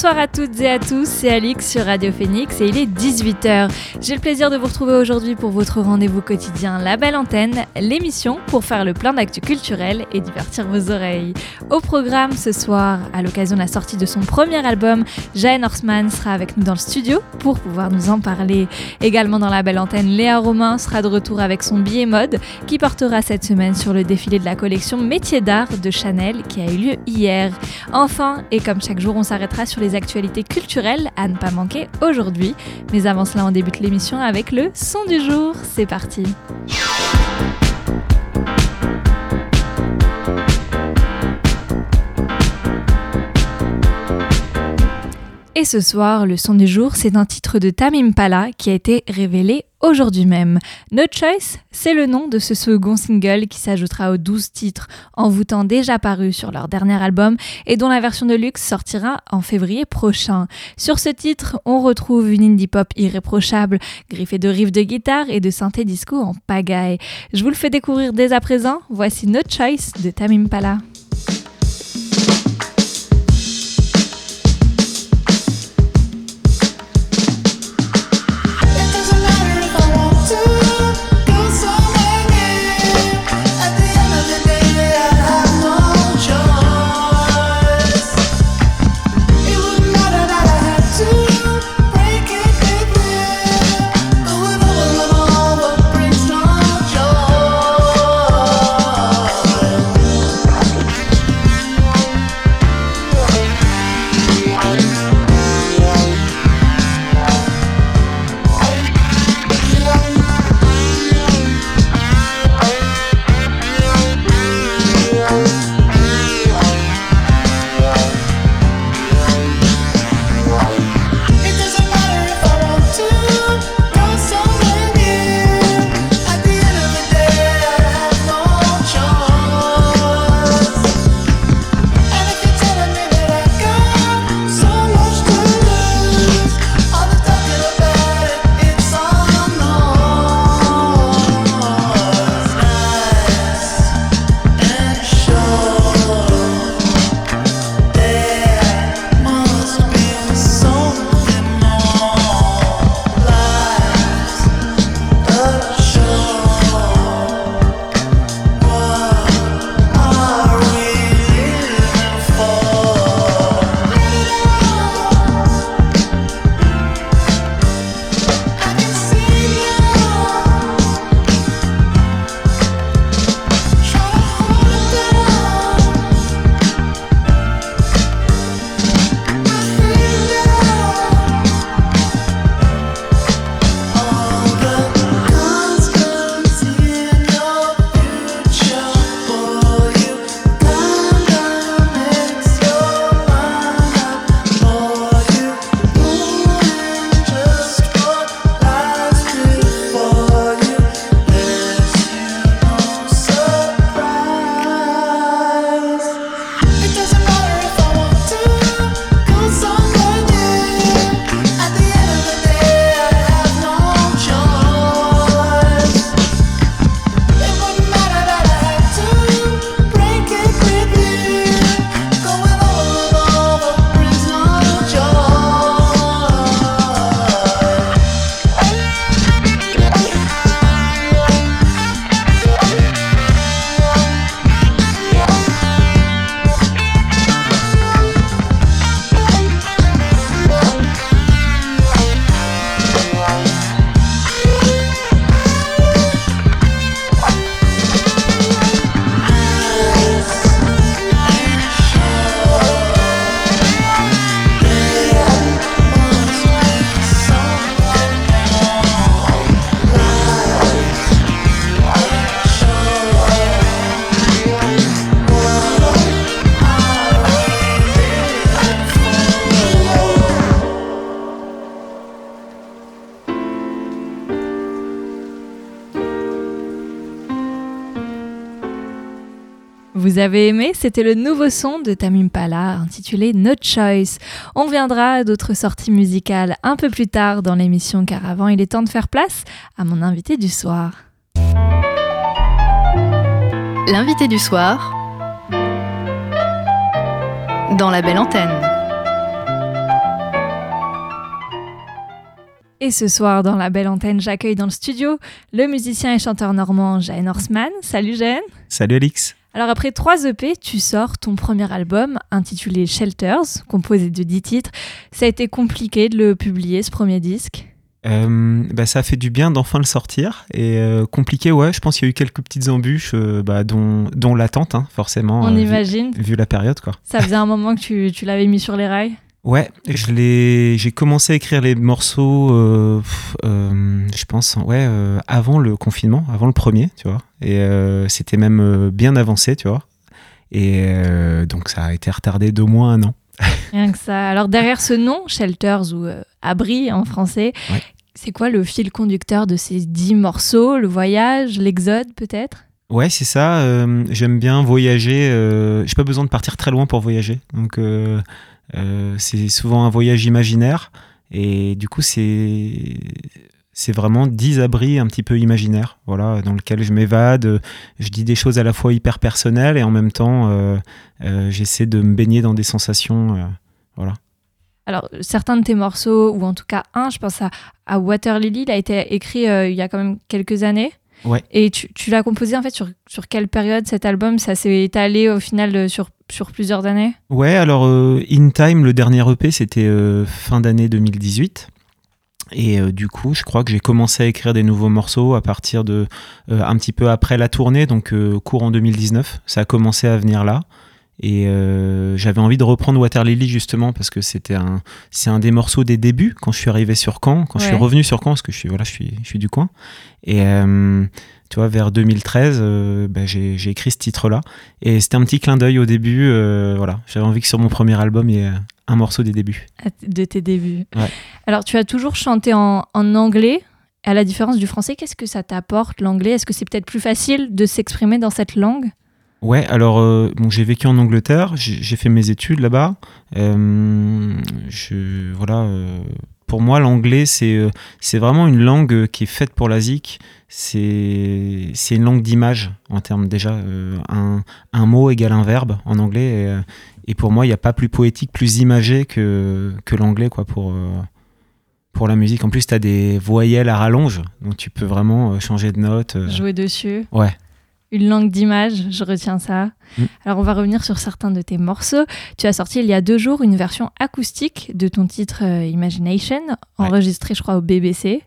Bonsoir à toutes et à tous, c'est Alix sur Radio Phoenix et il est 18h. J'ai le plaisir de vous retrouver aujourd'hui pour votre rendez-vous quotidien La Belle Antenne, l'émission pour faire le plein d'actu culturel et divertir vos oreilles. Au programme ce soir, à l'occasion de la sortie de son premier album, Jane Horseman sera avec nous dans le studio pour pouvoir nous en parler. Également dans La Belle Antenne, Léa Romain sera de retour avec son billet mode qui portera cette semaine sur le défilé de la collection Métiers d'art de Chanel qui a eu lieu hier. Enfin, et comme chaque jour, on s'arrêtera sur les actualités culturelles à ne pas manquer aujourd'hui. Mais avant cela, on débute l'émission avec le son du jour. C'est parti. Et ce soir, le son du jour, c'est un titre de Tamim Pala qui a été révélé aujourd'hui même. No Choice, c'est le nom de ce second single qui s'ajoutera aux 12 titres envoûtants déjà parus sur leur dernier album et dont la version de luxe sortira en février prochain. Sur ce titre, on retrouve une indie pop irréprochable, griffée de riffs de guitare et de synthé disco en pagaille. Je vous le fais découvrir dès à présent, voici No Choice de Tamim Pala. Vous avez aimé C'était le nouveau son de Tamim Pala intitulé No Choice. On viendra à d'autres sorties musicales un peu plus tard dans l'émission car avant il est temps de faire place à mon invité du soir. L'invité du soir dans la belle antenne. Et ce soir, dans la belle antenne, j'accueille dans le studio le musicien et chanteur normand Jaen Horstman. Salut Jaen. Salut Alix. Alors après trois EP, tu sors ton premier album intitulé Shelters, composé de 10 titres. Ça a été compliqué de le publier, ce premier disque? Euh, bah, ça a fait du bien d'enfin le sortir et euh, compliqué ouais je pense qu'il y a eu quelques petites embûches euh, bah, dont, dont l'attente hein, forcément on imagine. vu, la période quoi. Ça faisait un moment que tu, tu l'avais mis sur les rails? Ouais, je j'ai commencé à écrire les morceaux, euh, euh, je pense, ouais, euh, avant le confinement, avant le premier, tu vois. Et c'était même bien avancé, tu vois. Et donc ça a été retardé d'au moins un an. Rien que ça. Alors derrière ce nom, Shelters ou Abri en français, c'est quoi le fil conducteur de ces dix morceaux? Le voyage, l'exode peut-être? Ouais, c'est ça. J'aime bien voyager. J'ai pas besoin de partir très loin pour voyager. Donc c'est souvent un voyage imaginaire. Et du coup, c'est c'est vraiment 10 abris un petit peu imaginaires, voilà, dans lesquels je m'évade, je dis des choses à la fois hyper personnelles et en même temps, euh, euh, j'essaie de me baigner dans des sensations, voilà. Alors, certains de tes morceaux, ou en tout cas un, je pense à, à Water Lily, il a été écrit il y a quand même quelques années. Ouais. Et tu, tu l'as composé en fait sur, sur quelle période cet album? Ça s'est étalé au final sur sur plusieurs années? Ouais, alors euh, In Time, le dernier EP, c'était euh, fin d'année 2018. Et euh, du coup, je crois que j'ai commencé à écrire des nouveaux morceaux à partir de un petit peu après la tournée, donc courant 2019. Ça a commencé à venir là. Et j'avais envie de reprendre Water Lily justement parce que c'était un, c'est un des morceaux des débuts quand je suis arrivé sur Caen, quand je suis revenu sur Caen parce que je suis voilà, je suis, je suis du coin. Et tu vois, vers 2013, euh, bah, j'ai écrit ce titre-là. Et c'était un petit clin d'œil au début. Euh, voilà, j'avais envie que sur mon premier album, il y ait un morceau des débuts. De tes débuts. Alors, tu as toujours chanté en, anglais. À la différence du français, qu'est-ce que ça t'apporte l'anglais? Est-ce que c'est peut-être plus facile de s'exprimer dans cette langue? Ouais, alors euh, bon, j'ai vécu en Angleterre, j'ai fait mes études là-bas. je voilà, pour moi, l'anglais, c'est euh, c'est vraiment une langue euh, qui est faite pour la zik. C'est une langue d'image en termes déjà. Euh, un, un, mot égale un verbe en anglais. Et, pour moi, il n'y a pas plus poétique, plus imagé que, que l'anglais quoi, pour, pour la musique. En plus, tu as des voyelles à rallonge, donc tu peux vraiment changer de note. Jouer dessus. Ouais une langue d'image, je retiens ça. Mm. Alors on va revenir sur certains de tes morceaux. Tu as sorti il y a deux jours une version acoustique de ton titre euh, Imagination, enregistré je crois au BBC.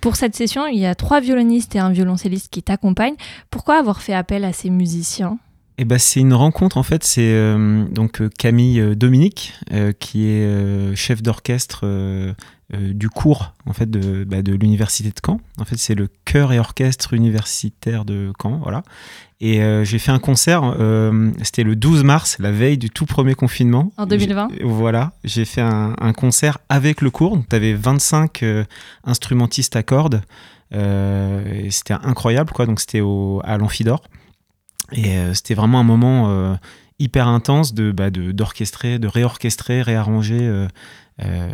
Pour cette session, il y a trois violonistes et un violoncelliste qui t'accompagnent. Pourquoi avoir fait appel à ces musiciens? Eh ben, c'est une rencontre en fait, c'est euh, donc euh, Camille Dominique qui est chef d'orchestre euh, du cours en fait de, bah, de l'université de Caen. En fait, c'est le chœur et orchestre universitaire de Caen, voilà. Et euh, j'ai fait un concert, euh, c'était le 12 mars, la veille du tout premier confinement. En 2020 Voilà, j'ai fait un, concert avec le cours. Tu avais 25 instrumentistes à cordes. c'était incroyable, quoi. Donc c'était à l'Amphidor. Et c'était vraiment un moment hyper intense de bah, d'orchestrer, de, réorchestrer, réarranger euh,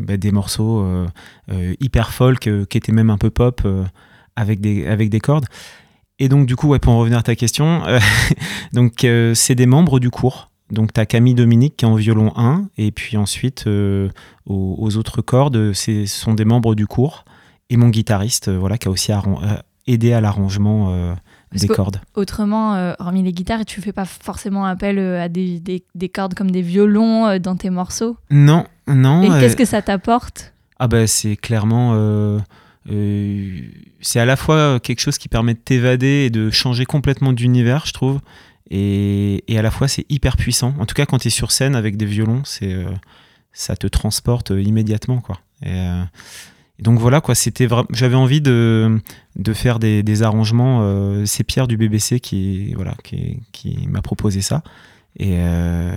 bah, des morceaux euh, euh, hyper folk qui étaient même un peu pop avec, des, avec des cordes. Et donc, du coup, ouais, pour en revenir à ta question, donc c'est des membres du cours. Donc, tu as Camille Dominique qui est en violon 1, et puis ensuite, aux, autres cordes, ce sont des membres du cours. Et mon guitariste, voilà, qui a aussi aidé à l'arrangement des cordes. Autrement, euh, hormis les guitares, tu fais pas forcément appel euh, à des, des, cordes comme des violons euh, dans tes morceaux? Non, non. Et qu'est-ce que ça t'apporte? Ah ben c'est clairement... c'est à la fois quelque chose qui permet de t'évader et de changer complètement d'univers, je trouve. Et, et, à la fois, c'est hyper puissant. En tout cas, quand tu es sur scène avec des violons, c'est ça te transporte immédiatement. quoi. Et, donc voilà, quoi, c'était j'avais envie de, de faire des, des arrangements. Euh, C'est Pierre du BBC qui, voilà, qui, qui m'a proposé ça. Et euh,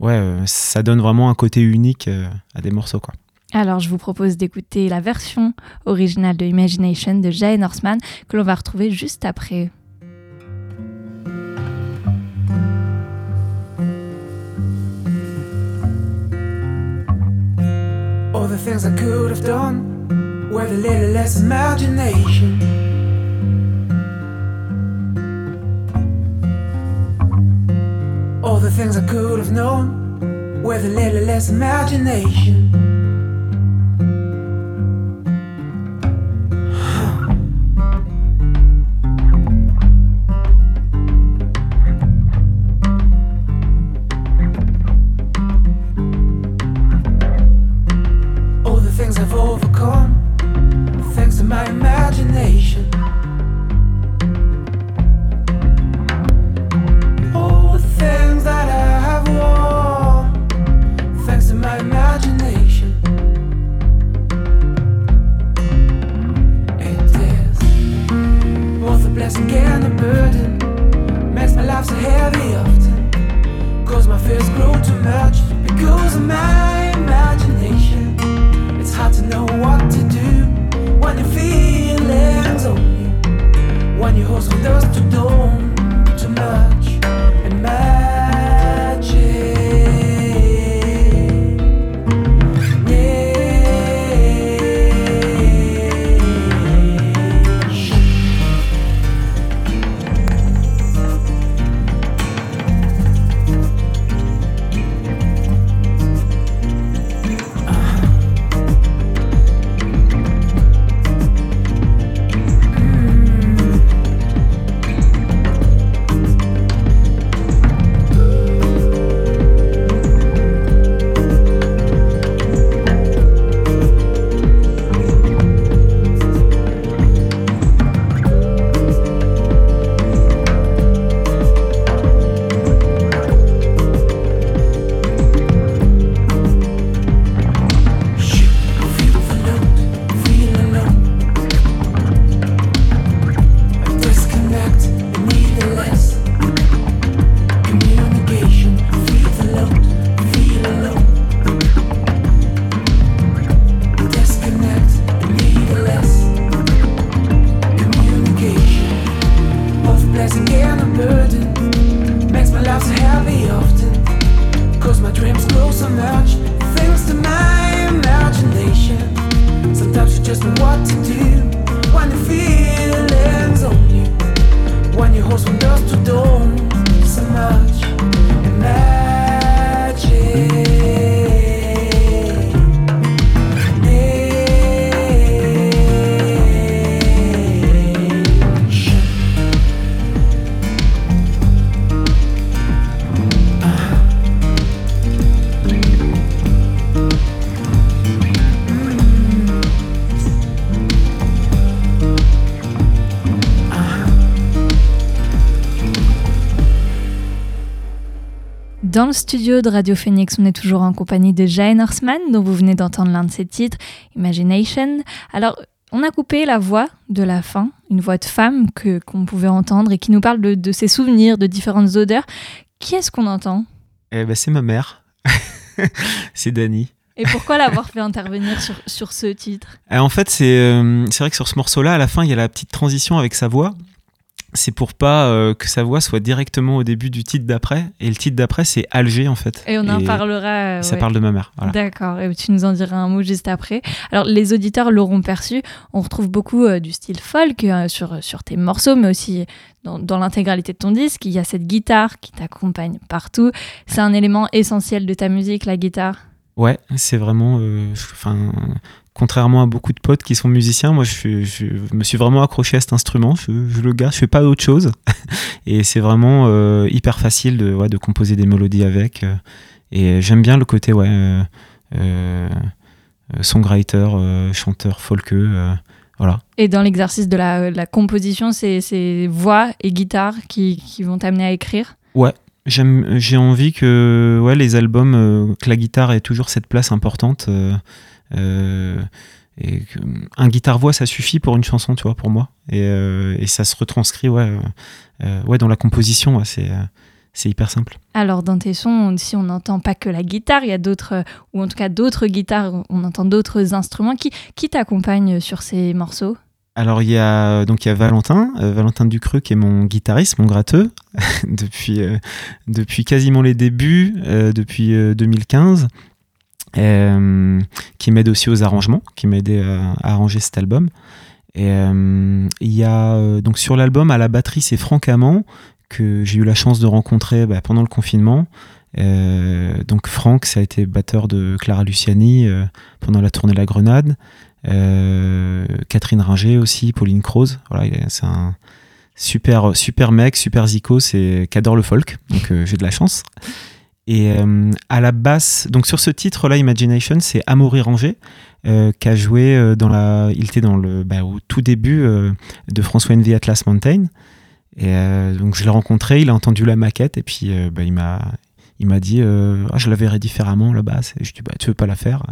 ouais, euh, ça donne vraiment un côté unique euh, à des morceaux, quoi. Alors, je vous propose d'écouter la version originale de Imagination de Jay Norseman que l'on va retrouver juste après. All the things I could have done. With a little less imagination. All the things I could have known with a little less imagination my mind. blessing and a burden. Makes my life so heavy often. Cause my dreams grow so much, thanks to my imagination. Sometimes you just know what to do when the feeling's on you. When your horse from dust to dawn, so much imagine. Dans le studio de Radio Phoenix, on est toujours en compagnie de Jane Horseman, dont vous venez d'entendre l'un de ses titres, Imagination. Alors, on a coupé la voix de la fin, une voix de femme que qu'on pouvait entendre et qui nous parle de, ses souvenirs, de différentes odeurs. Qui est-ce qu'on entend? Eh ben, C'est ma mère. c'est Dani. Et pourquoi l'avoir fait intervenir sur, sur ce titre? Eh, En fait, euh, c'est vrai que sur ce morceau-là, à la fin, il y a la petite transition avec sa voix c'est pour pas euh, que sa voix soit directement au début du titre d'après. Et le titre d'après, c'est Alger, en fait. Et on en parlera. Ça parle de ma mère. D'accord. Et tu nous en diras un mot juste après. Alors, les auditeurs l'auront perçu. On retrouve beaucoup euh, du style folk euh, sur, sur tes morceaux, mais aussi dans, dans l'intégralité de ton disque. Il y a cette guitare qui t'accompagne partout. C'est un élément essentiel de ta musique, la guitare? Ouais, c'est vraiment. Enfin, contrairement à beaucoup de potes qui sont musiciens, moi je, me suis vraiment accroché à cet instrument. Je, le garde, je fais pas autre chose. et c'est vraiment euh, hyper facile de, de, composer des mélodies avec. Euh, et j'aime bien le côté ouais, euh, songwriter, chanteur folkeux. voilà. Et dans l'exercice de la, composition, c'est voix et guitare qui, qui vont t'amener à écrire? Ouais, j'ai envie que ouais, les albums, que la guitare ait toujours cette place importante. Euh, et un guitare-voix, ça suffit pour une chanson, tu vois, pour moi. Et, euh, et ça se retranscrit, ouais, euh, ouais, dans la composition, c'est c'est hyper simple. Alors dans tes sons, si on n'entend pas que la guitare, il y a d'autres, ou en tout cas d'autres guitares, on entend d'autres instruments. Qui, qui t'accompagne sur ces morceaux? Alors il y a donc il y a Valentin, Valentin Ducreux qui est mon guitariste, mon gratteux depuis depuis quasiment les débuts, depuis 2015. Euh, qui m'aide aussi aux arrangements, qui m'a aidé à, à arranger cet album. Et euh, il y a euh, donc sur l'album à la batterie, c'est Franck Amand que j'ai eu la chance de rencontrer bah, pendant le confinement. Euh, donc Franck, ça a été batteur de Clara Luciani euh, pendant la tournée La Grenade. Euh, Catherine Ringer aussi, Pauline Croze. Voilà, il est- c'est un super super mec, super zico, c'est qui adore le folk. Donc euh, j'ai de la chance. Et euh, à la basse, donc sur ce titre-là, Imagination, c'est Amaury Ranger euh, qui a joué euh, dans la, il était dans le, bah, au tout début euh, de François Envy Atlas Mountain. Et euh, donc je l'ai rencontré, il a entendu la maquette et puis euh, bah, il m'a, il m'a dit, euh, ah, je la verrai différemment la basse. Et je dis, bah, tu veux pas la faire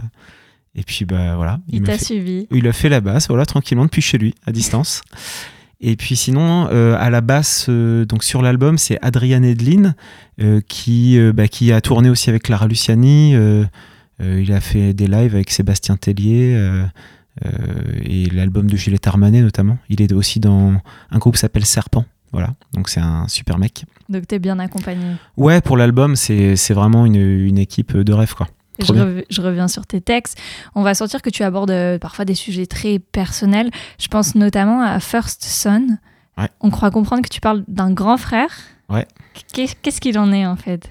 Et puis bah voilà, Il m'a t'a suivi. il a fait la basse, voilà, tranquillement depuis chez lui, à distance. Et puis sinon, euh, à la basse, euh, donc sur l'album, c'est Adrian Edlin euh, qui, bah, qui a tourné aussi avec Clara Luciani. il a fait des lives avec Sébastien Tellier et l'album de Juliette Armanet notamment. Il est aussi dans un groupe qui s'appelle Serpent. Voilà, donc c'est un super mec. Donc t'es bien accompagné. Ouais, pour l'album, c'est c'est vraiment une, une équipe de rêve, quoi. Je, bien. rev- je reviens sur tes textes. On va sentir que tu abordes euh, parfois des sujets très personnels. Je pense notamment à First Son. Ouais. On croit comprendre que tu parles d'un grand frère. Ouais. Qu'est- Qu'est-ce qu'il en est en fait?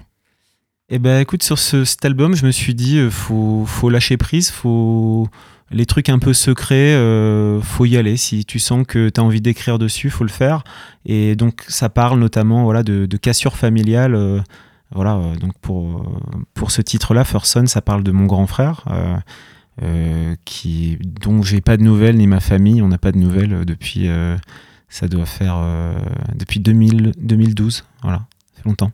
Eh ben écoute, sur ce, cet album, je me suis dit, euh, faut, faut lâcher prise, faut les trucs un peu secrets, euh, faut y aller. Si tu sens que tu as envie d'écrire dessus, faut le faire. Et donc ça parle notamment voilà de, de cassure familiale. euh, voilà, euh, donc pour euh, pour ce titre-là, First Son, ça parle de mon grand frère. euh, euh, qui, dont j'ai pas de nouvelles, ni ma famille, on n'a pas de nouvelles depuis, ça doit faire depuis 2000, 2012, voilà, fait longtemps.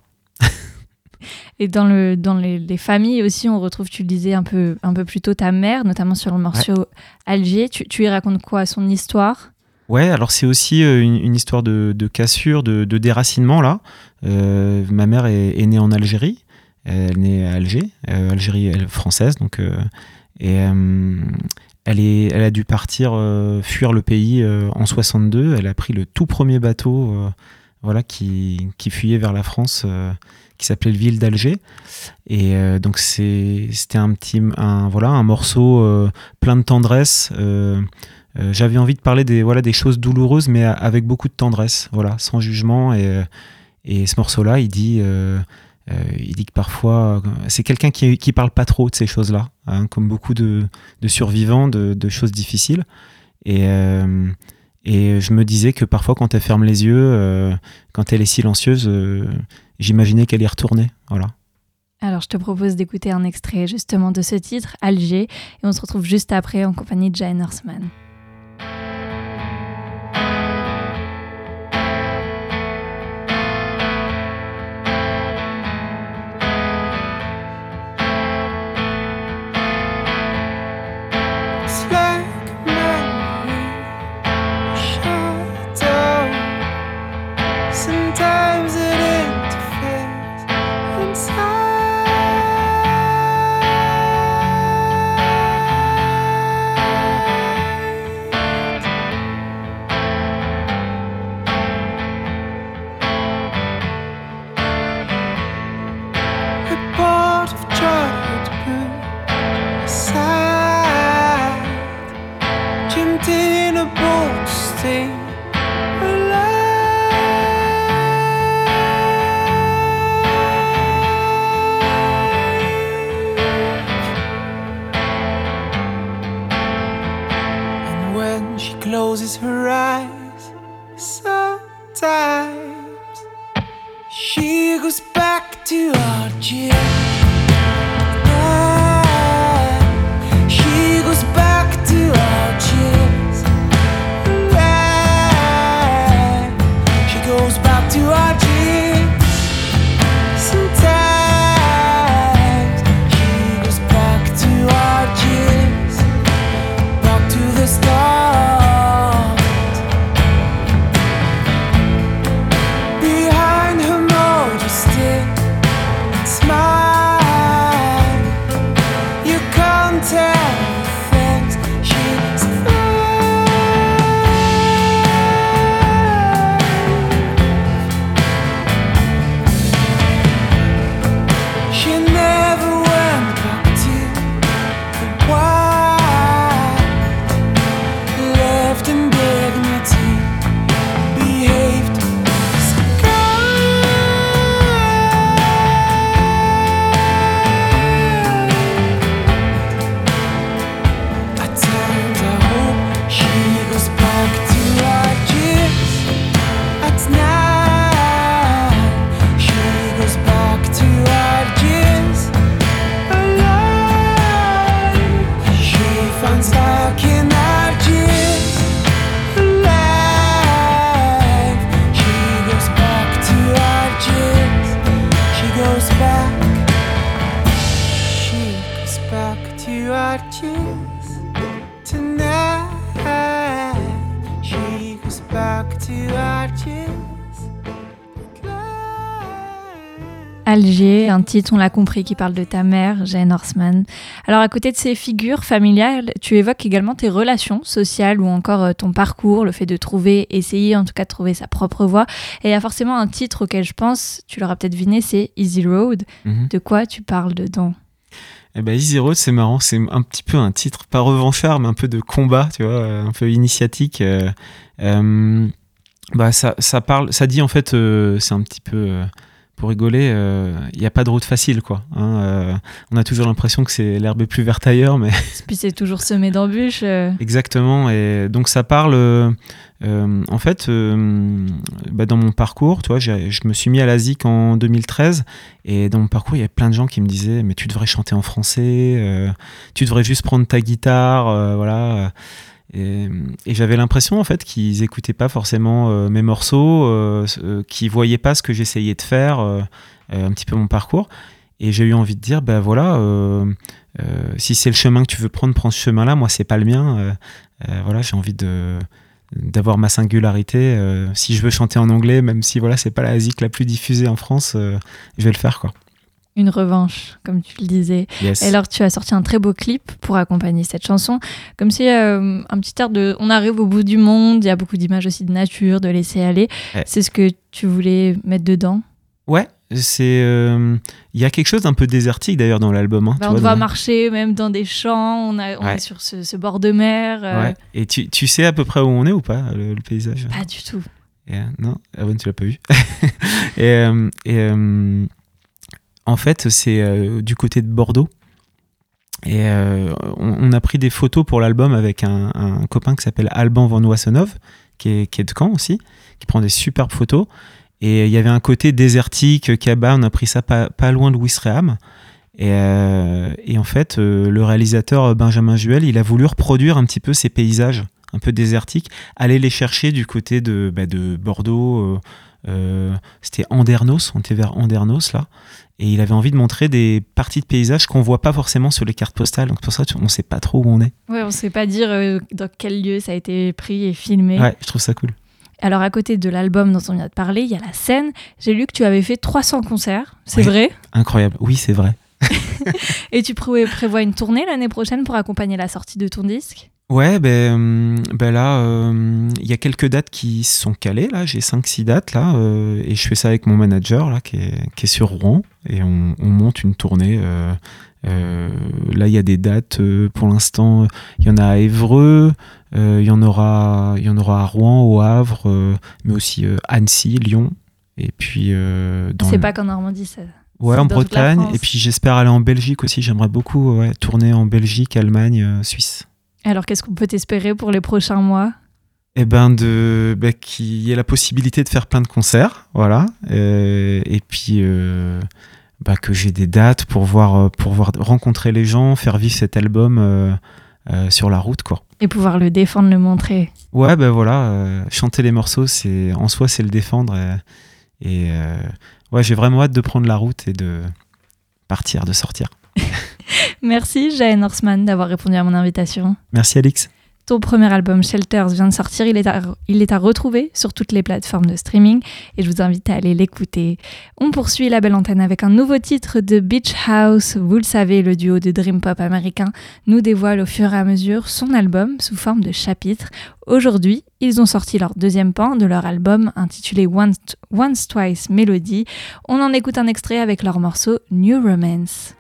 Et dans, le, dans les, les familles aussi, on retrouve, tu le disais un peu, un peu plus tôt, ta mère, notamment sur le morceau Alger. Tu, tu y racontes quoi? Son histoire? Ouais, alors c'est aussi une, une histoire de, de cassure, de, de déracinement là. Euh, ma mère est, née en Algérie, elle est née à Alger, euh, Algérie elle, française, donc euh, et elle a dû partir fuir le pays en 62. Elle a pris le tout premier bateau, voilà, qui, fuyait vers la France, qui s'appelait le Ville d'Alger. Et donc c'était un petit, voilà, un morceau plein de tendresse. j'avais envie de parler des, voilà, des choses douloureuses, mais avec beaucoup de tendresse, voilà, sans jugement. Et, et ce morceau-là, il dit, euh, euh, il dit que parfois, c'est quelqu'un qui, qui parle pas trop de ces choses-là, hein, comme beaucoup de, survivants de, choses difficiles. Et, euh, et je me disais que parfois, quand elle ferme les yeux, quand elle est silencieuse, j'imaginais qu'elle y retournait. Voilà. Alors, je te propose d'écouter un extrait justement de ce titre, Alger, et on se retrouve juste après en compagnie de Jane Horseman. Titre, on l'a compris, qui parle de ta mère, Jane Horseman. Alors, à côté de ces figures familiales, tu évoques également tes relations sociales ou encore euh, ton parcours, le fait de trouver, essayer en tout cas de trouver sa propre voie. Et il y a forcément un titre auquel je pense, tu l'auras peut-être deviné, c'est Easy Road. Mhm. De quoi tu parles dedans? Eh ben, Easy Road, c'est marrant, c'est un petit peu un titre, pas revanchard, mais un peu de combat, tu vois, euh, un peu initiatique. euh, euh, bah, ça, ça parle, ça dit en fait, euh, c'est un petit peu pour rigoler, il n'y a pas de route facile, quoi. hein, euh, on a toujours l'impression que c'est l'herbe est plus verte ailleurs, mais Puis c'est toujours semé d'embûches. euh. Exactement, et donc ça parle. euh, euh, en fait, euh, bah, dans mon parcours, j'ai- je me suis mis à la ZIC en 2013, et dans mon parcours, il y avait plein de gens qui me disaient Mais tu devrais chanter en français, euh, tu devrais juste prendre ta guitare, euh, voilà. Et, j'avais l'impression en fait qu'ils écoutaient pas forcément euh, mes morceaux, euh, euh, qu'ils voyaient pas ce que j'essayais de faire, euh, euh, un petit peu mon parcours. Et j'ai eu envie de dire, ben voilà, si c'est le chemin que tu veux prendre, prends ce chemin-là. Moi, c'est pas le mien. Voilà, j'ai envie d'avoir ma singularité. Si je veux chanter en anglais, même si voilà, c'est pas la musique la plus diffusée en France, je vais le faire quoi. Une revanche, comme tu le disais. Yes. Et alors, tu as sorti un très beau clip pour accompagner cette chanson, comme si euh, un petit air de on arrive au bout du monde, il y a beaucoup d'images aussi de nature, de laisser aller. Ouais. C'est ce que tu voulais mettre dedans? Ouais, c'est euh, il y a quelque chose d'un peu désertique d'ailleurs dans l'album. hein, Bah, on vois, doit marcher même dans des champs, on, a- on Ouais. est sur ce, ce bord de mer. euh, Ouais. Et tu, tu sais à peu près où on est ou pas le, le paysage? Pas du tout. Et, euh, non, ah bon, tu l'as pas vu? et euh, et, euh, en fait, c'est euh, du côté de Bordeaux. Et euh, on, a pris des photos pour l'album avec un, copain qui s'appelle Alban Van Wassenov, qui est, de Caen aussi, qui prend des superbes photos. Et il y avait un côté désertique, cabane, on a pris ça pas, loin de Ouistreham. Et, euh, et en fait, le réalisateur Benjamin Juel, il a voulu reproduire un petit peu ces paysages un peu désertiques, aller les chercher du côté de, bah, de Bordeaux. Euh, C'était Andernos, on était vers Andernos là. Et il avait envie de montrer des parties de paysages qu'on voit pas forcément sur les cartes postales. Donc pour ça, on sait pas trop où on est. Ouais, on sait pas dire euh, dans quel lieu ça a été pris et filmé. Ouais, je trouve ça cool. Alors, à côté de l'album dont on vient de parler, il y a la scène. J'ai lu que tu avais fait 300 concerts, c'est Oui. vrai? Incroyable. Oui, c'est vrai. Et tu pré- prévois une tournée l'année prochaine pour accompagner la sortie de ton disque? Ouais, ben, hum, ben là, euh, il y a quelques dates qui sont calées. Là, j'ai 5-6 dates là, euh, et je fais ça avec mon manager là, qui est, qui est sur Rouen, et on, on monte une tournée. euh, euh, là, il y a des dates. euh, pour l'instant, il y en a à Évreux, euh, il y en aura, il y en aura à Rouen, au Havre, euh, mais aussi euh, Annecy, Lyon, et puis euh, C'est le- pas qu'en Normandie, ça. Ouais, en Bretagne, et puis j'espère aller en Belgique aussi. J'aimerais beaucoup ouais, tourner en Belgique, Allemagne, euh, Suisse. Alors, qu'est-ce qu'on peut t'espérer pour les prochains mois? Eh ben de bah, qu'il y ait la possibilité de faire plein de concerts, voilà. Euh, et puis euh, bah, que j'ai des dates pour voir, euh, pour voir rencontrer les gens, faire vivre cet album euh, sur la route, quoi. Et pouvoir le défendre, le montrer. Ouais, ben voilà, chanter les morceaux, c'est en soi c'est le défendre. et euh, ouais, j'ai vraiment hâte de prendre la route et de partir, de sortir. Merci, Jaën Horseman, d'avoir répondu à mon invitation. Merci Alix. Ton premier album Shelters vient de sortir, il est, à, il est à retrouver sur toutes les plateformes de streaming et je vous invite à aller l'écouter. On poursuit la belle antenne avec un nouveau titre de Beach House. Vous le savez, le duo de Dream Pop américain nous dévoile au fur et à mesure son album sous forme de chapitres. Aujourd'hui, ils ont sorti leur deuxième pan de leur album intitulé Once, Once Twice Melody. On en écoute un extrait avec leur morceau New Romance.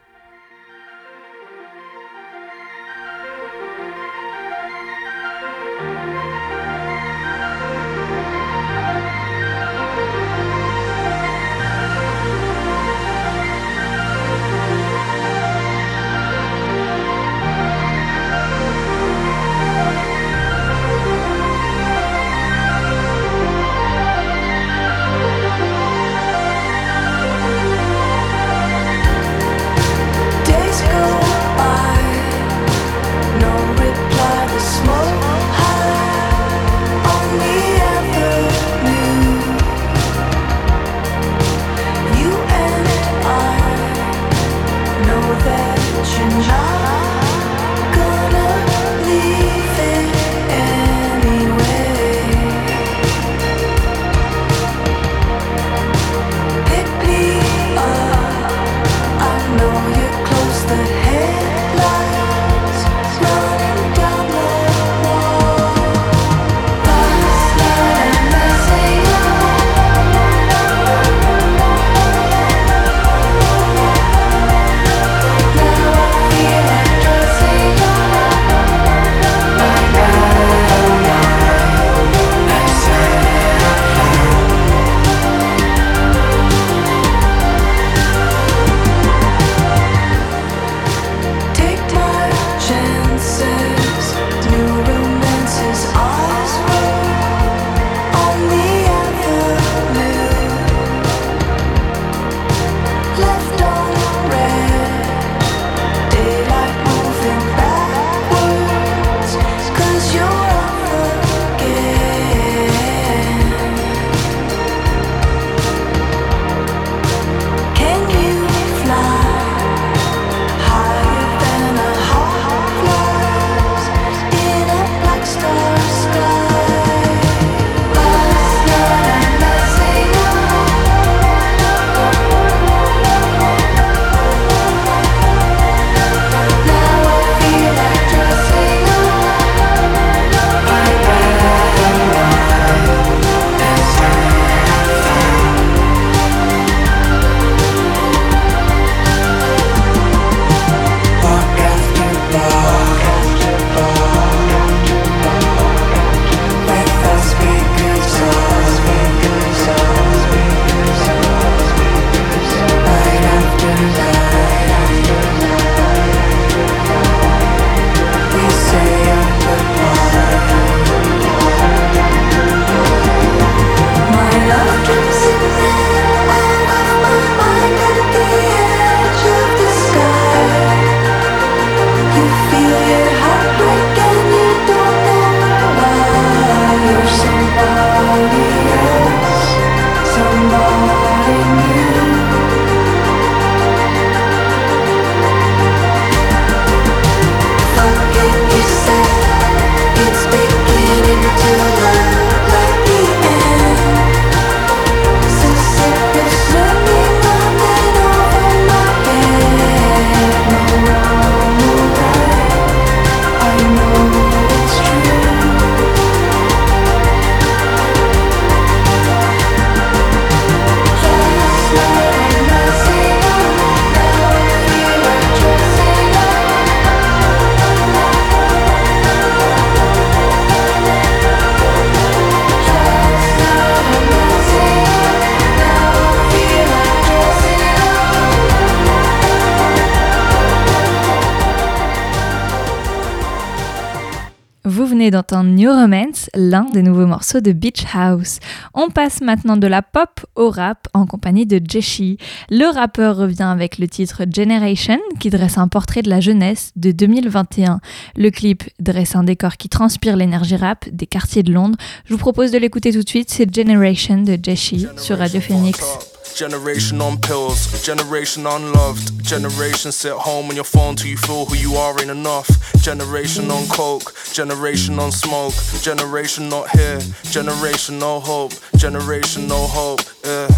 L'un des nouveaux morceaux de Beach House. On passe maintenant de la pop au rap en compagnie de Jeshi. Le rappeur revient avec le titre Generation qui dresse un portrait de la jeunesse de 2021. Le clip dresse un décor qui transpire l'énergie rap des quartiers de Londres. Je vous propose de l'écouter tout de suite, c'est Generation de Jeshi sur Radio Phoenix. Generation on pills, generation unloved. Generation sit home on your phone till you feel who you are ain't enough. Generation on coke, generation on smoke. Generation not here, generation no hope. Generation no hope, yeah.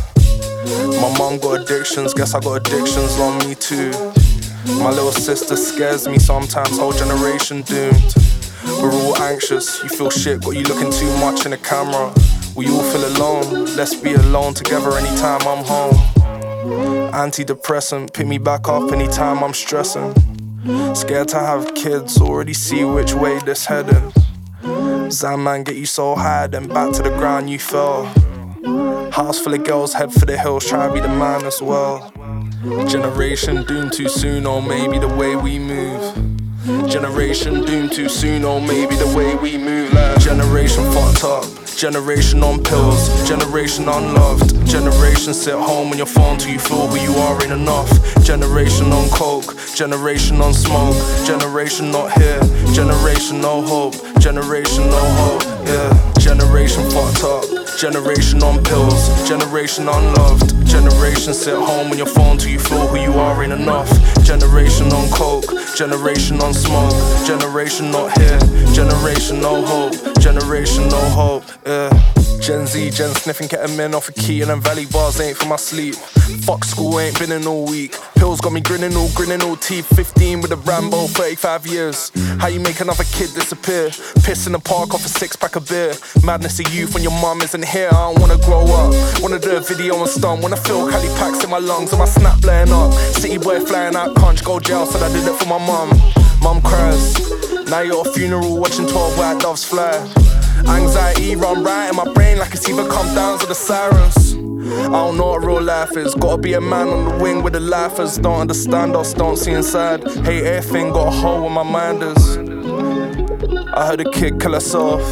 My mom got addictions, guess I got addictions on me too. My little sister scares me sometimes, whole generation doomed. We're all anxious, you feel shit, got you looking too much in the camera. We all feel alone. Let's be alone together anytime I'm home. Antidepressant, pick me back up anytime I'm stressing. Scared to have kids, already see which way this heading. Zaman get you so high, then back to the ground you fell. House full of girls, head for the hills, try to be the man as well. Generation doomed too soon, or maybe the way we move. Generation doomed too soon, or maybe the way we move. Like generation fucked up. Generation on pills, generation unloved. Generation sit home on your phone till you feel who you are ain't enough. Generation on coke, generation on smoke. Generation not here, generation no hope. Generation no hope, yeah. Generation fucked up, generation on pills. Generation unloved. Generation sit home on your phone till you feel who you are ain't enough. Generation on coke, generation on smoke. Generation not here, generation no hope. Generation no hope, yeah. Gen Z, Gen sniffing ketamine off a key, and then Valley bars ain't for my sleep. Fuck school, ain't been in all week. Pills got me grinning, all grinning, all teeth. 15 with a Rambo, 35 years. How you make another kid disappear? Piss in the park off a six pack of beer. Madness of youth when your mum isn't here. I don't wanna grow up. Wanna do a video and stunt. I feel Cali packs in my lungs and my snap blowing up. City boy flying out, conch, go jail, said I did it for my mum. Mum cries. Now you're at a funeral watching 12 white doves fly. Anxiety run right in my brain like it's either come down to the sirens. I don't know what real life is. Gotta be a man on the wing with the lifers. Don't understand us, don't see inside. Hate everything, got a hole where my mind is. I heard a kid kill herself.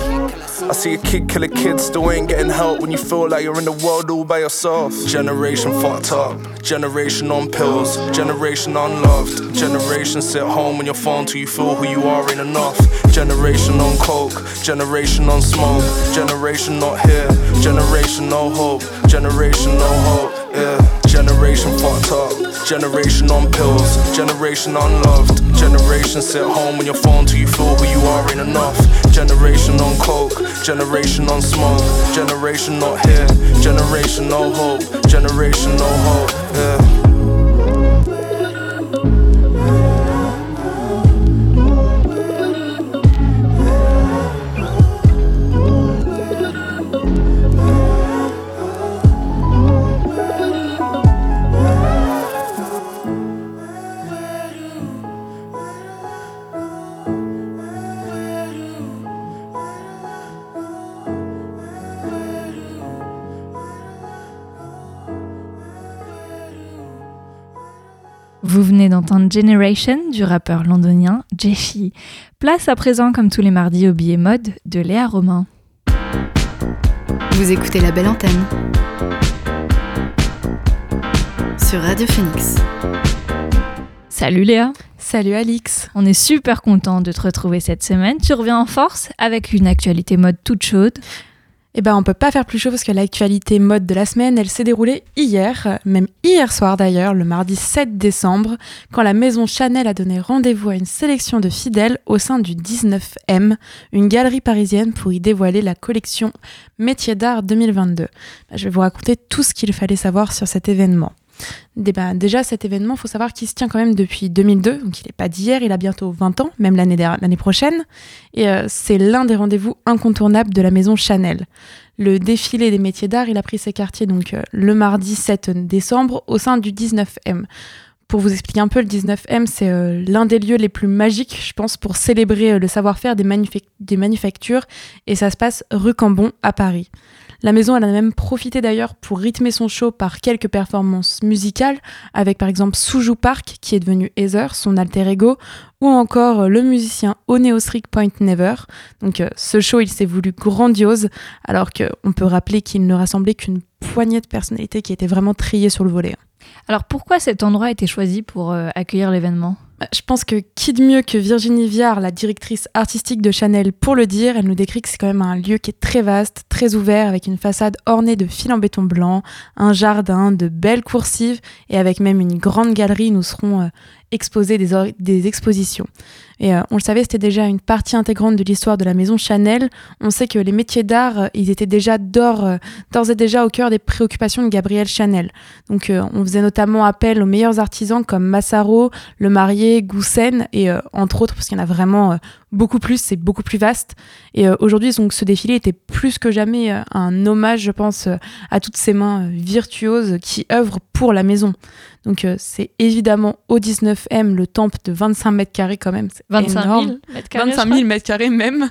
I see a kid kill a kid, still ain't getting help when you feel like you're in the world all by yourself. Generation fucked up, generation on pills, generation unloved. Generation sit home on your phone till you feel who you are ain't enough. Generation on coke, generation on smoke, generation not here, generation no hope, generation no hope, yeah. Generation fucked up, generation on pills, generation unloved. Generation sit home on your phone till you feel who you are ain't enough. Generation on coke, generation on smoke, generation not here, generation no hope, generation no hope, yeah. Generation du rappeur londonien Jeshi. Place à présent, comme tous les mardis, au billet mode de Léa Romain. Vous écoutez la belle antenne sur Radio Phoenix. Salut Léa Salut Alix. On est super content de te retrouver cette semaine. Tu reviens en force avec une actualité mode toute chaude. Eh ben, on peut pas faire plus chaud parce que l'actualité mode de la semaine, elle s'est déroulée hier, même hier soir d'ailleurs, le mardi 7 décembre, quand la maison Chanel a donné rendez-vous à une sélection de fidèles au sein du 19M, une galerie parisienne pour y dévoiler la collection Métiers d'art 2022. Ben, je vais vous raconter tout ce qu'il fallait savoir sur cet événement. Ben, déjà, cet événement, il faut savoir qu'il se tient quand même depuis 2002, donc il n'est pas d'hier, il a bientôt 20 ans, même l'année prochaine. Et euh, c'est l'un des rendez-vous incontournables de la maison Chanel. Le défilé des métiers d'art, il a pris ses quartiers donc euh, le mardi 7 décembre au sein du 19M. pour vous expliquer un peu, le 19M, c'est euh, l'un des lieux les plus magiques, je pense, pour célébrer le savoir-faire des manufactures. Et ça se passe rue Cambon, à Paris. La maison, elle a même profité d'ailleurs pour rythmer son show par quelques performances musicales, avec par exemple Suju Park, qui est devenu Heather, son alter ego, ou encore euh, le musicien Oneosric Point Never. Donc euh, ce show, il s'est voulu grandiose, alors qu'on peut rappeler qu'il ne rassemblait qu'une poignée de personnalités qui étaient vraiment triées sur le volet. Alors pourquoi cet endroit a été choisi pour euh, accueillir l'événement? Je pense que qui de mieux que Virginie Viard, la directrice artistique de Chanel, pour le dire, elle nous décrit que c'est quand même un lieu qui est très vaste, très ouvert, avec une façade ornée de fils en béton blanc, un jardin, de belles coursives, et avec même une grande galerie nous serons euh, exposés des expositions. Et euh, on le savait, c'était déjà une partie intégrante de l'histoire de la maison Chanel. On sait que les métiers d'art, euh, ils étaient déjà euh, d'ores et déjà au cœur des préoccupations de Gabrielle Chanel. Donc euh, on faisait notamment appel aux meilleurs artisans comme Massaro, Le Marié, Goussen et euh, entre autres parce qu'il y en a vraiment euh, beaucoup plus, c'est beaucoup plus vaste. Et aujourd'hui donc ce défilé était plus que jamais un hommage, je pense, à toutes ces mains virtuoses qui œuvrent pour la maison. Donc euh, c'est évidemment au 19M le temple de 25 mètres carrés quand même. c'est 25 énorme. 000 mètres carrés, 25 je 000 mètres carrés même.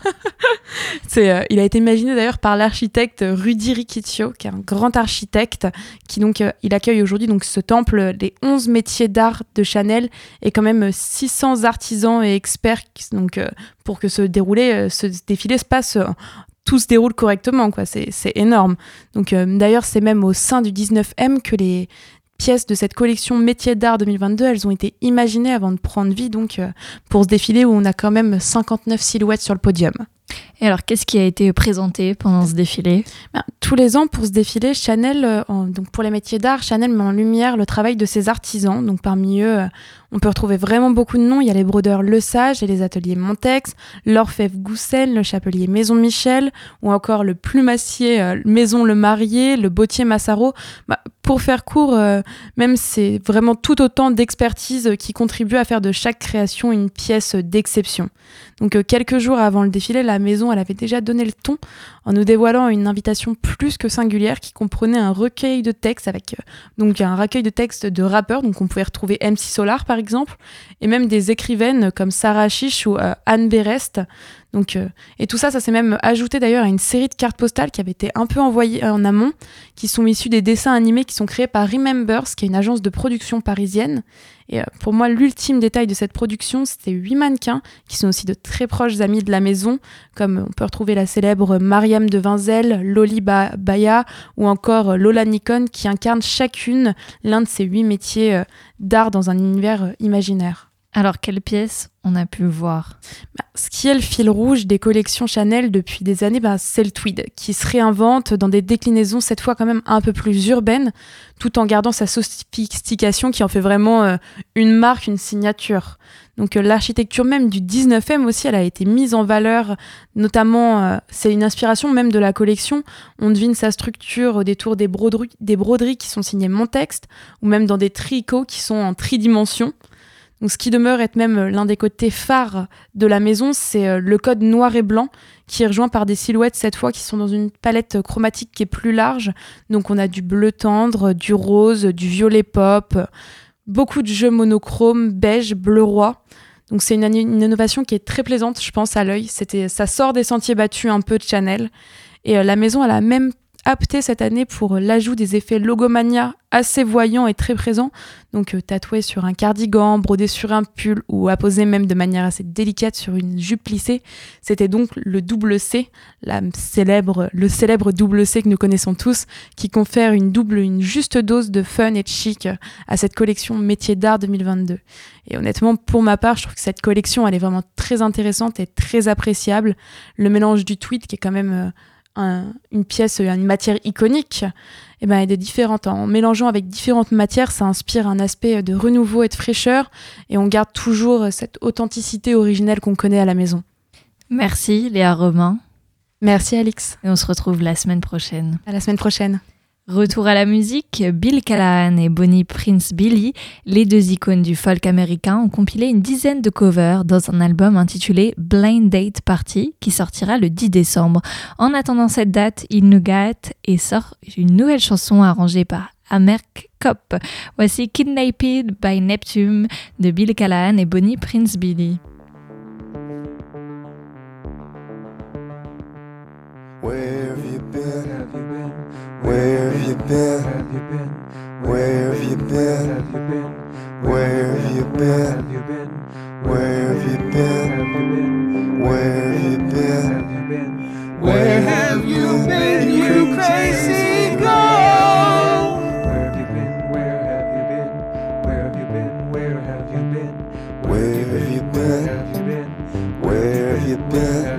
c'est, euh, il a été imaginé d'ailleurs par l'architecte Rudy Ricicchio, qui est un grand architecte, qui donc euh, il accueille aujourd'hui donc ce temple les 11 métiers d'art de Chanel et quand même euh, 600 artisans et experts donc pour que ce déroulé, ce défilé se passe. tout se déroule correctement, quoi. C'est, c'est énorme. Donc, euh, d'ailleurs, c'est même au sein du 19M que les pièces de cette collection Métiers d'art 2022, elles ont été imaginées avant de prendre vie, donc euh, pour ce défilé où on a quand même 59 silhouettes sur le podium. Et alors qu'est-ce qui a été présenté pendant ce défilé Ben, tous les ans, pour ce défilé, Chanel, euh, donc pour les métiers d'art, Chanel met en lumière le travail de ses artisans. Donc parmi eux, euh, on peut retrouver vraiment beaucoup de noms. Il y a les brodeurs Le Sage et les ateliers Montex, l'orfèvre Goussen, le chapelier Maison Michel, ou encore le plumassier euh, Maison Le Marié, le bottier Massaro. Bah, pour faire court, même c'est vraiment tout autant d'expertise qui contribue à faire de chaque création une pièce d'exception. Donc quelques jours avant le défilé, la maison, elle avait déjà donné le ton en nous dévoilant une invitation plus que singulière qui comprenait un recueil de textes avec euh, donc un recueil de textes de rappeurs. Donc on pouvait retrouver MC Solar par exemple et même des écrivaines comme Sarah Chiche ou euh, Anne Berest donc euh, et tout ça ça s'est même ajouté d'ailleurs à une série de cartes postales qui avait été un peu envoyées en amont qui sont issues des dessins animés qui sont créés par Remembers qui est une agence de production parisienne et euh, pour moi l'ultime détail de cette production c'était huit mannequins qui sont aussi de très proches amis de la maison comme on peut retrouver la célèbre Mariam de Vinzel, Loli Ba- Baya ou encore euh, Lola Nikon qui incarnent chacune l'un de ces huit métiers euh, d'art dans un univers euh, imaginaire. Alors quelles pièces on a pu voir? Bah, ce qui est le fil rouge des collections Chanel depuis des années, bah, c'est le tweed, qui se réinvente dans des déclinaisons cette fois quand même un peu plus urbaines, tout en gardant sa sophistication qui en fait vraiment euh, une marque, une signature. Donc euh, l'architecture même du 19e aussi, elle a été mise en valeur, notamment, euh, c'est une inspiration même de la collection. On devine sa structure au détour des broderies, des broderies qui sont signées Mon Texte, ou même dans des tricots qui sont en tridimension. Donc, ce qui demeure être même l'un des côtés phares de la maison, c'est euh, le code noir et blanc, qui est rejoint par des silhouettes cette fois qui sont dans une palette chromatique qui est plus large. Donc, on a du bleu tendre, du rose, du violet pop, beaucoup de jeux monochromes, beige, bleu roi. Donc, c'est une, innovation qui est très plaisante, je pense, à l'œil. Ça sort des sentiers battus un peu de Chanel. Et euh, la maison, a même cette année pour l'ajout des effets logomania assez voyants et très présents. Donc euh, tatoué sur un cardigan, brodé sur un pull ou apposé même de manière assez délicate sur une jupe plissée. C'était donc le double C, la célèbre, le célèbre double C que nous connaissons tous, qui confère une double, une juste dose de fun et de chic à cette collection Métier d'art 2022. Et honnêtement, pour ma part, je trouve que cette collection, elle est vraiment très intéressante et très appréciable. Le mélange du tweed, qui est quand même euh, un- une pièce, une matière iconique, et ben, elle est différente. En mélangeant avec différentes matières, ça inspire un aspect de renouveau et de fraîcheur, et on garde toujours cette authenticité originelle qu'on connaît à la maison. Merci Léa Romain Merci Alix. et on se retrouve la semaine prochaine. À la semaine prochaine. Retour à la musique, Bill Callahan et Bonnie Prince Billy, les deux icônes du folk américain, ont compilé une dizaine de covers dans un album intitulé Blind Date Party qui sortira le 10 décembre. En attendant cette date, ils nous gâtent et sortent une nouvelle chanson arrangée par Amerk Cop. Voici Kidnapped by Neptune de Bill Callahan et Bonnie Prince Billy. Where have you been? Where have you been? Where have you been? Where have you been? Where have you been? Where have you been, you crazy girl? Where have you been? Where have you been? Where have you been? Where have you been? Where have you been? have you been? Where have you Where been? have you been?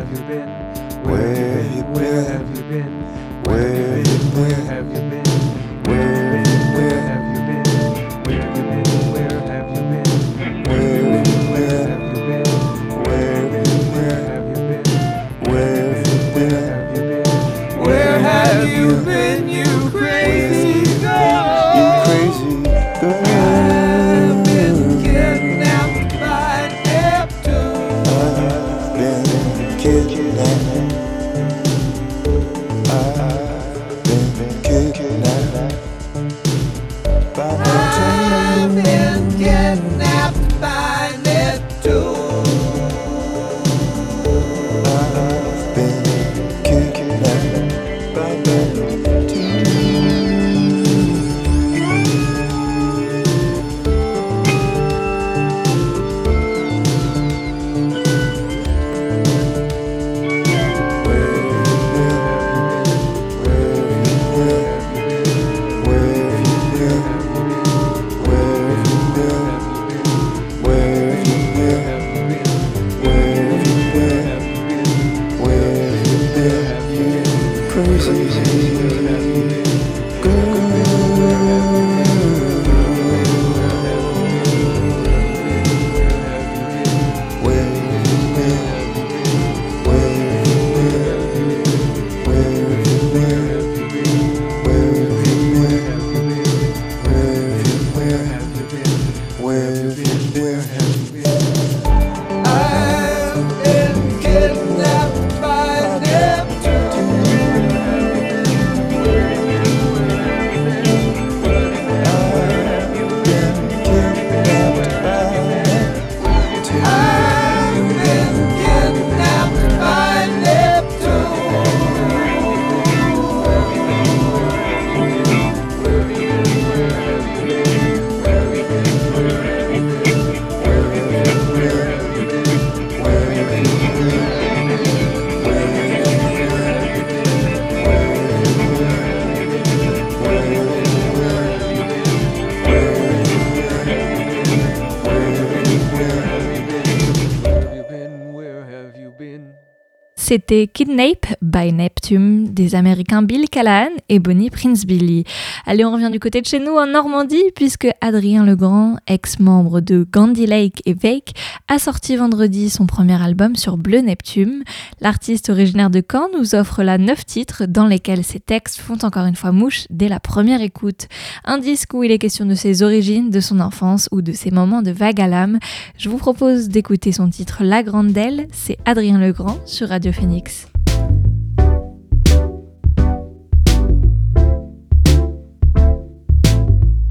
C'était Kidnape by Neptune des Américains Bill Callahan et Bonnie Prince Billy. Allez, on revient du côté de chez nous en Normandie puisque Adrien Legrand, ex-membre de Gandhi Lake et Vake, a sorti vendredi son premier album sur Bleu Neptune. L'artiste originaire de Caen nous offre là neuf titres dans lesquels ses textes font encore une fois mouche dès la première écoute. Un disque où il est question de ses origines, de son enfance ou de ses moments de vague à l'âme. Je vous propose d'écouter son titre La Grande Delle, c'est Adrien Legrand sur Radio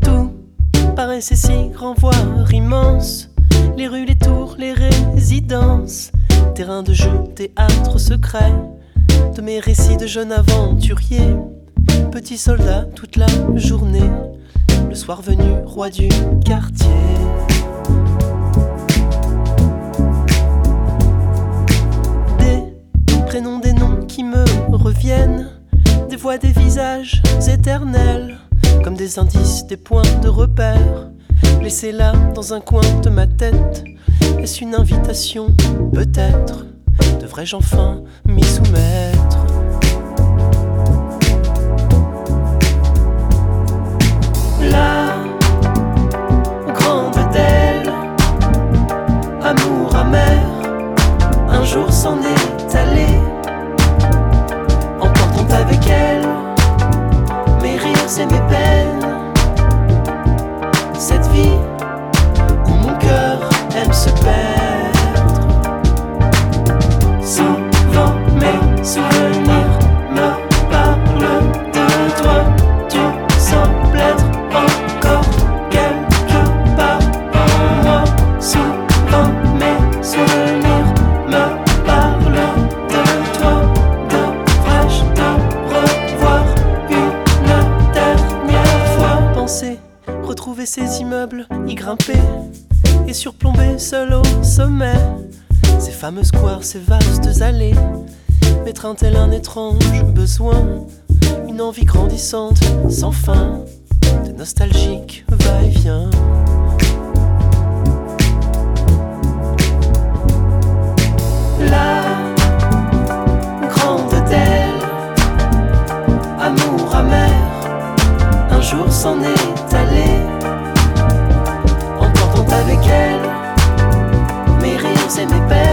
Tout paraissait si grand, voire immense. Les rues, les tours, les résidences. Terrain de jeu, théâtre secret. De mes récits de jeunes aventuriers. Petit soldat toute la journée. Le soir venu, roi du quartier. Prénoms, des noms qui me reviennent. Des voix, des visages éternels. Comme des indices, des points de repère. Laissés là dans un coin de ma tête. Est-ce une invitation Peut-être? Devrais-je enfin m'y soumettre? Rires fameux squares, ces vastes allées. Mettre un étrange besoin, une envie grandissante sans fin, de nostalgique va-et-vient. La grande d'elle, amour amer, un jour s'en est allé, emportant avec elle mes rires et mes peines.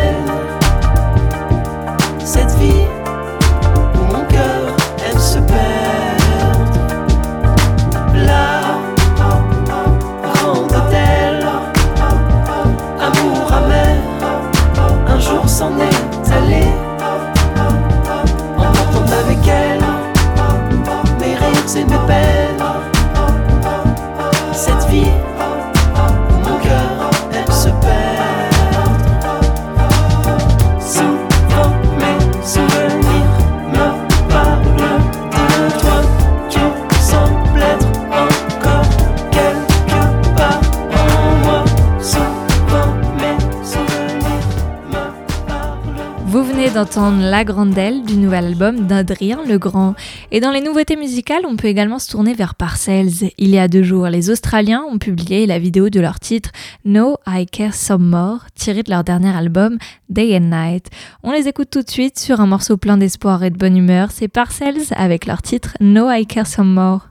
D'entendre La Grande Aile du nouvel album d'Adrien Legrand. Et dans les nouveautés musicales, on peut également se tourner vers Parcells. Il y a deux jours, les Australiens ont publié la vidéo de leur titre No I Care Some More, tiré de leur dernier album Day and Night. On les écoute tout de suite sur un morceau plein d'espoir et de bonne humeur. C'est Parcells avec leur titre No I Care Some More.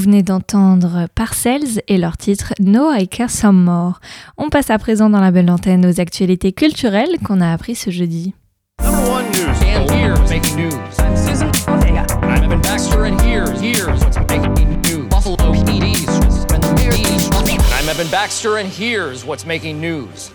Vous venez d'entendre Parcells et leur titre No I Care Some More. On passe à présent dans la belle antenne aux actualités culturelles qu'on a appris ce jeudi. Number one news. And here's making news. Susan Ortega. I'm Evan Baxter, and here's here's what's making news.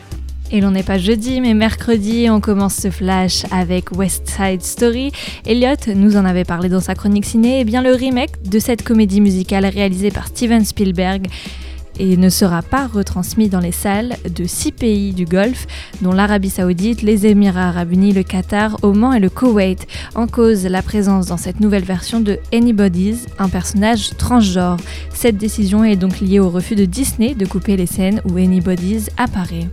Et l'on n'est pas jeudi, mais mercredi, on commence ce flash avec West Side Story. Elliot nous en avait parlé dans sa chronique ciné, et bien le remake de cette comédie musicale réalisée par Steven Spielberg et ne sera pas retransmis dans les salles de six pays du Golfe, dont l'Arabie Saoudite, les Émirats Arabes Unis, le Qatar, Oman et le Koweït, en cause la présence dans cette nouvelle version de Anybody's, un personnage transgenre. Cette décision est donc liée au refus de Disney de couper les scènes où Anybody's apparaît.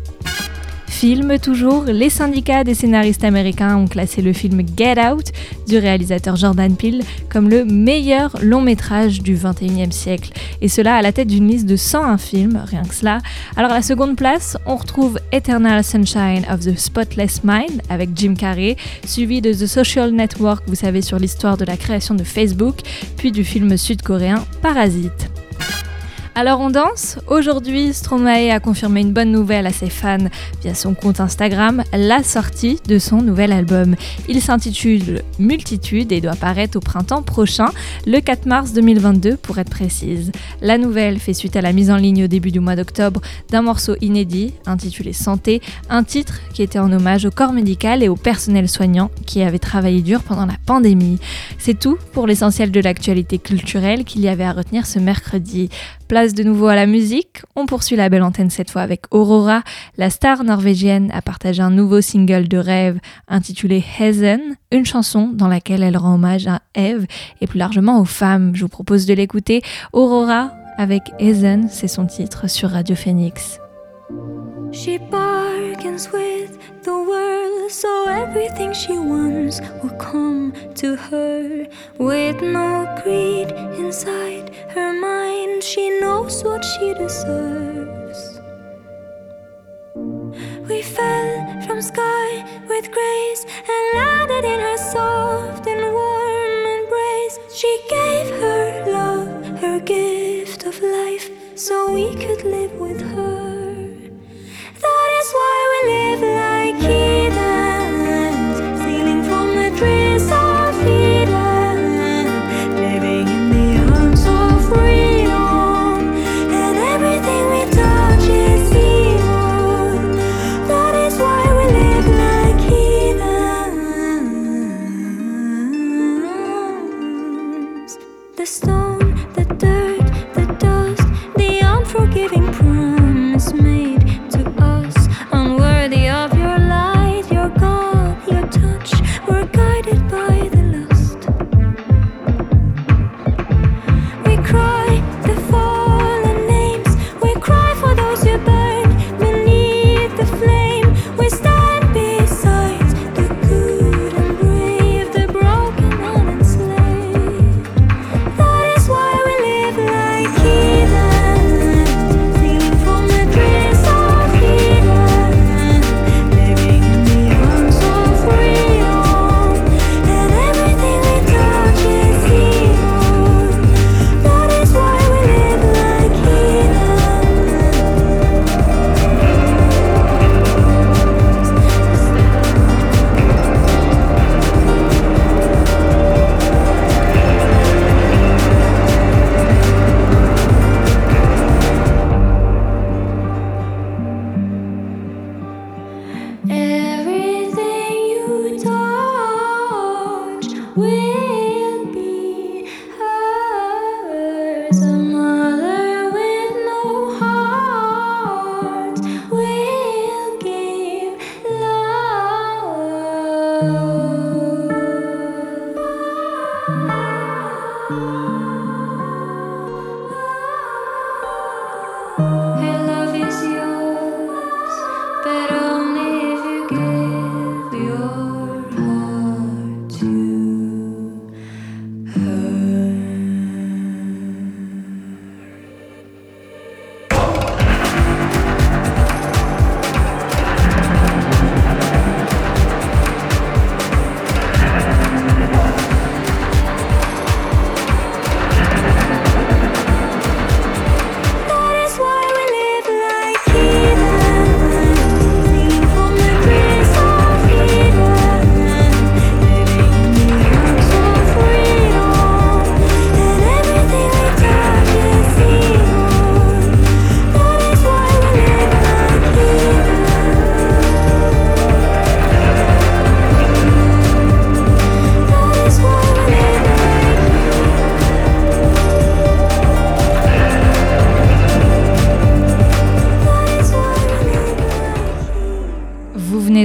Film toujours, les syndicats des scénaristes américains ont classé le film Get Out du réalisateur Jordan Peele comme le meilleur long métrage du 21e siècle. Et cela à la tête d'une liste de 101 films, rien que cela. Alors à la seconde place, on retrouve Eternal Sunshine of the Spotless Mind avec Jim Carrey, suivi de The Social Network, vous savez, sur l'histoire de la création de Facebook, puis du film sud-coréen Parasite. Alors on danse Aujourd'hui, Stromae a confirmé une bonne nouvelle à ses fans via son compte Instagram, la sortie de son nouvel album. Il s'intitule Multitude et doit paraître au printemps prochain, le 4 mars 2022 pour être précise. La nouvelle fait suite à la mise en ligne au début du mois d'octobre d'un morceau inédit intitulé Santé, un titre qui était en hommage au corps médical et au personnel soignant qui avait travaillé dur pendant la pandémie. C'est tout pour l'essentiel de l'actualité culturelle qu'il y avait à retenir ce mercredi. De nouveau à la musique, on poursuit la belle antenne cette fois avec Aurora. La star norvégienne a partagé un nouveau single de rêve intitulé Hazen, une chanson dans laquelle elle rend hommage à Eve et plus largement aux femmes. Je vous propose de l'écouter. Aurora avec Hazen, c'est son titre sur Radio Phoenix. She bargains with the world, so everything she wants will come to her. With no greed inside her mind, she knows what she deserves. We fell from sky with grace and landed in her soft and warm embrace. She gave her love, her gift of life, so we could live with her. Is why we live like heathens,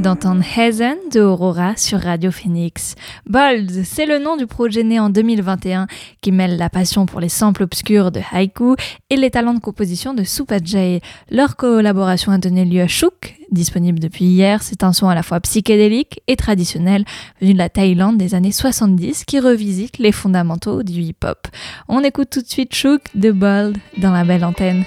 d'entendre Hazen de Aurora sur Radio Phoenix. Bold, c'est le nom du projet né en 2021 qui mêle la passion pour les samples obscurs de Haiku et les talents de composition de Supa Jay. Leur collaboration a donné lieu à Shook, disponible depuis hier. C'est un son à la fois psychédélique et traditionnel venu de la Thaïlande des années 70 qui revisite les fondamentaux du hip-hop. On écoute tout de suite Shook de Bold dans la belle antenne.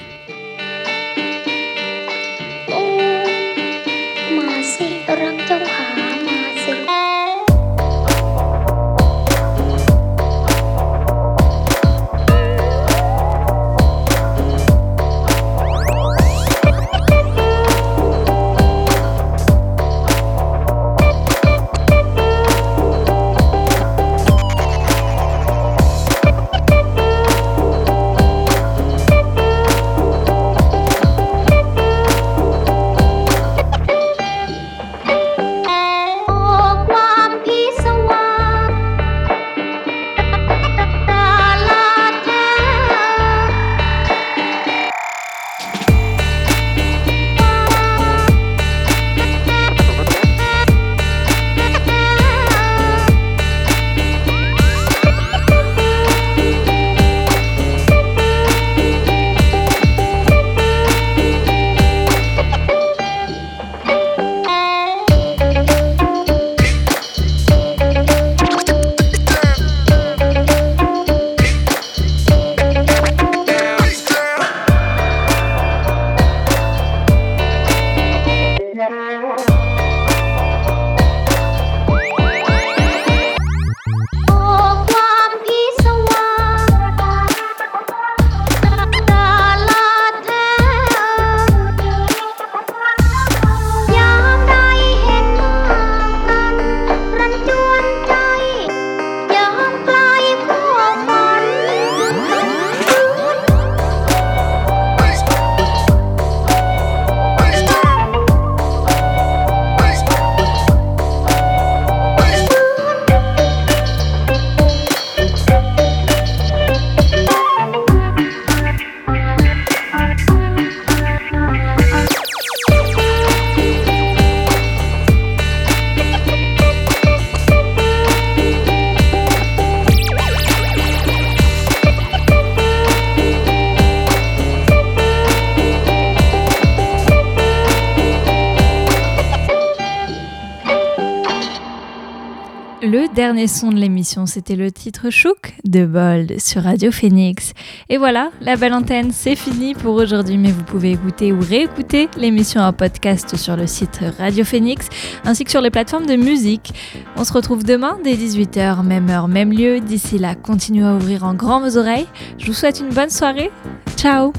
Son de l'émission, c'était le titre Chouk de Bold sur Radio Phoenix. Et voilà, la belle antenne, c'est fini pour aujourd'hui, mais vous pouvez écouter ou réécouter l'émission en podcast sur le site Radio Phoenix ainsi que sur les plateformes de musique. On se retrouve demain dès 18h, même heure, même lieu. D'ici là, continuez à ouvrir en grand vos oreilles. Je vous souhaite une bonne soirée. Ciao